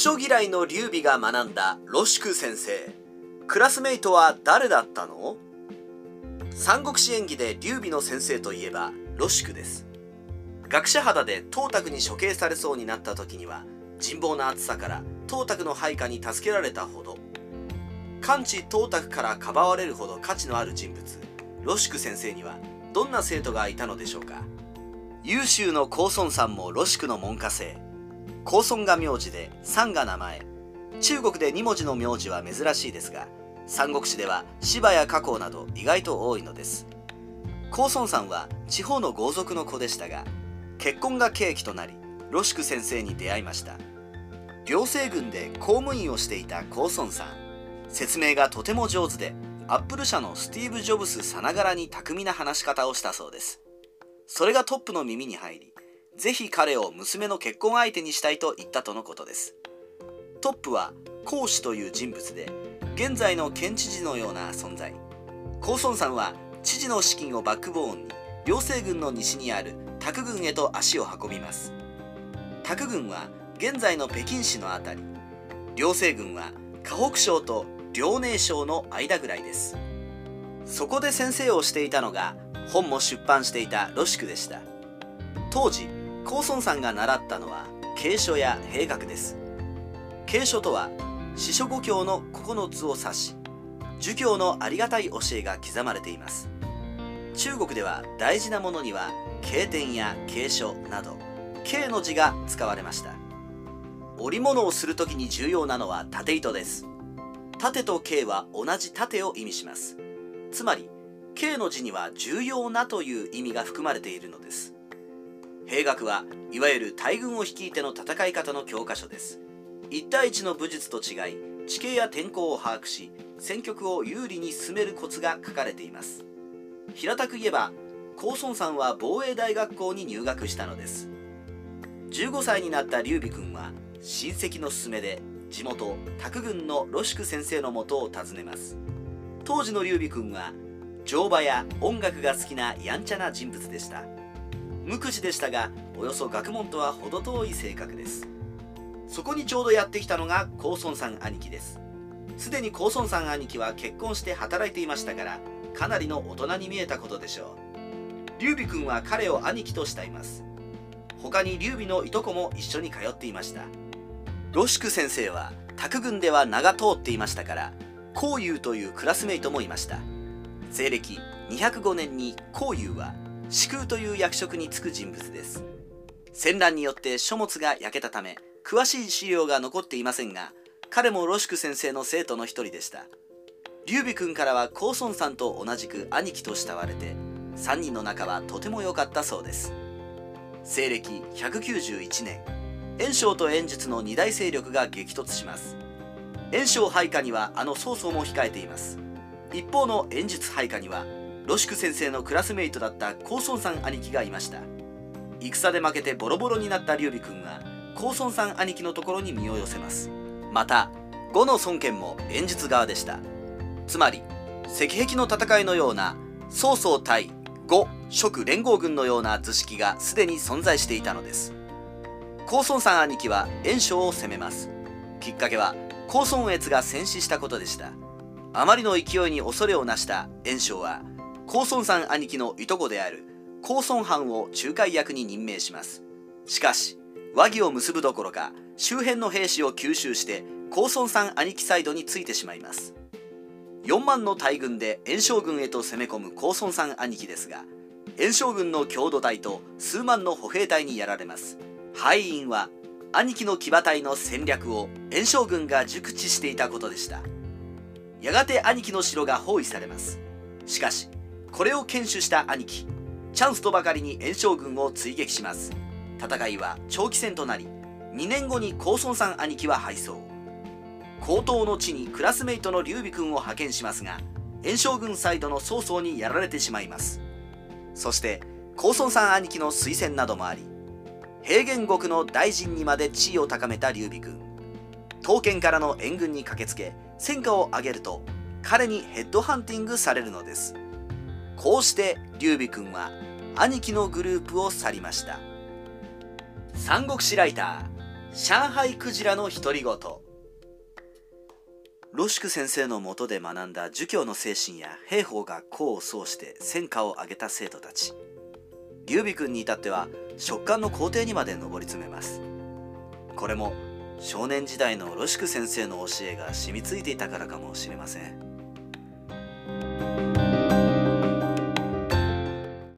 書嫌いの劉備が学んだロシク先生。クラスメイトは誰だったの？三国志演義で劉備の先生といえばロシクです。学者肌で董卓に処刑されそうになった時には人望な暑さから董卓の配下に助けられたほど完治董卓からかばわれるほど価値のある人物ロシク先生にはどんな生徒がいたのでしょうか？優秀の高孫さんもロシクの門下生。高孫が名字で三が名前。中国で2文字の名字は珍しいですが三国志では芝や加工など意外と多いのです。高孫さんは地方の豪族の子でしたが結婚が契機となりロシク先生に出会いました。両西軍で公務員をしていた高孫さん。説明がとても上手でアップル社のスティーブ・ジョブスさながらに巧みな話し方をしたそうです。それがトップの耳に入りぜひ彼を娘の結婚相手にしたいと言ったとのことです。トップは孔子という人物で現在の県知事のような存在。高孫さんは知事の資金をバックボーンに両西軍の西にある卓軍へと足を運びます。卓軍は現在の北京市の辺り。両西軍は河北省と遼寧省の間ぐらいです。そこで先生をしていたのが本も出版していたロシクでした。当時高孫さんが習ったのは継書や兵学です。継書とは四書五経の9つを指し儒教のありがたい教えが刻まれています。中国では大事なものには経典や継書など経の字が使われました。織物をする時に重要なのは縦糸です。縦と経は同じ縦を意味します。つまり経の字には重要なという意味が含まれているのです。兵学はいわゆる大軍を率いての戦い方の教科書です。1対1の武術と違い地形や天候を把握し戦局を有利に進めるコツが書かれています。平たく言えば高孫さんは防衛大学校に入学したのです。15歳になった劉備君は親戚の勧めで地元卓軍のロシク先生のもとを訪ねます。当時の劉備君は乗馬や音楽が好きなやんちゃな人物でした。無口でしたがおよそ学問とは程遠い性格です。そこにちょうどやってきたのが高孫さん兄貴です。すでに高孫さん兄貴は結婚して働いていましたからかなりの大人に見えたことでしょう。劉備君は彼を兄貴と慕います。他に劉備のいとこも一緒に通っていました。ロシク先生は卓軍では名が通っていましたから孔融というクラスメイトもいました。西暦205年に孔融は司空という役職に就く人物です。戦乱によって書物が焼けたため詳しい資料が残っていませんが彼もロシク先生の生徒の一人でした。劉備君からは高孫さんと同じく兄貴と慕われて3人の仲はとても良かったそうです。西暦191年袁紹と袁術の二大勢力が激突します。袁紹配下にはあの曹操も控えています。一方の袁術配下にはロシク先生のクラスメイトだった高孫さん兄貴がいました。戦で負けてボロボロになった劉備君は高孫さん兄貴のところに身を寄せます。また呉の孫権も演術側でした。つまり石壁の戦いのような曹操対呉蜀連合軍のような図式がすでに存在していたのです。高孫さん兄貴は袁紹を攻めます。きっかけは高孫越が戦死したことでした。あまりの勢いに恐れをなした袁紹は高孫さん兄貴のいとこである高孫藩を仲介役に任命します。しかし和議を結ぶどころか周辺の兵士を吸収して高孫さん兄貴サイドについてしまいます。4万の大軍で炎将軍へと攻め込む高孫さん兄貴ですが炎将軍の郷土隊と数万の歩兵隊にやられます。敗因は兄貴の騎馬隊の戦略を炎将軍が熟知していたことでした。やがて兄貴の城が包囲されます。しかしこれを堅守した兄貴チャンスとばかりに炎将軍を追撃します。戦いは長期戦となり2年後に高孫さん兄貴は敗走。高等の地にクラスメイトの劉備君を派遣しますが炎将軍サイドの曹操にやられてしまいます。そして高孫さん兄貴の推薦などもあり平原国の大臣にまで地位を高めた劉備君。刀剣からの援軍に駆けつけ戦果を上げると彼にヘッドハンティングされるのです。こうして劉備君は兄貴のグループを去りました。三国志ライター上海クジラの独り言。ロシュク先生の下で学んだ儒教の精神や兵法が功を奏して戦果を上げた生徒たち。劉備君に至っては食感の皇帝にまで上り詰めます。これも少年時代のロシュク先生の教えが染みついていたからかもしれません。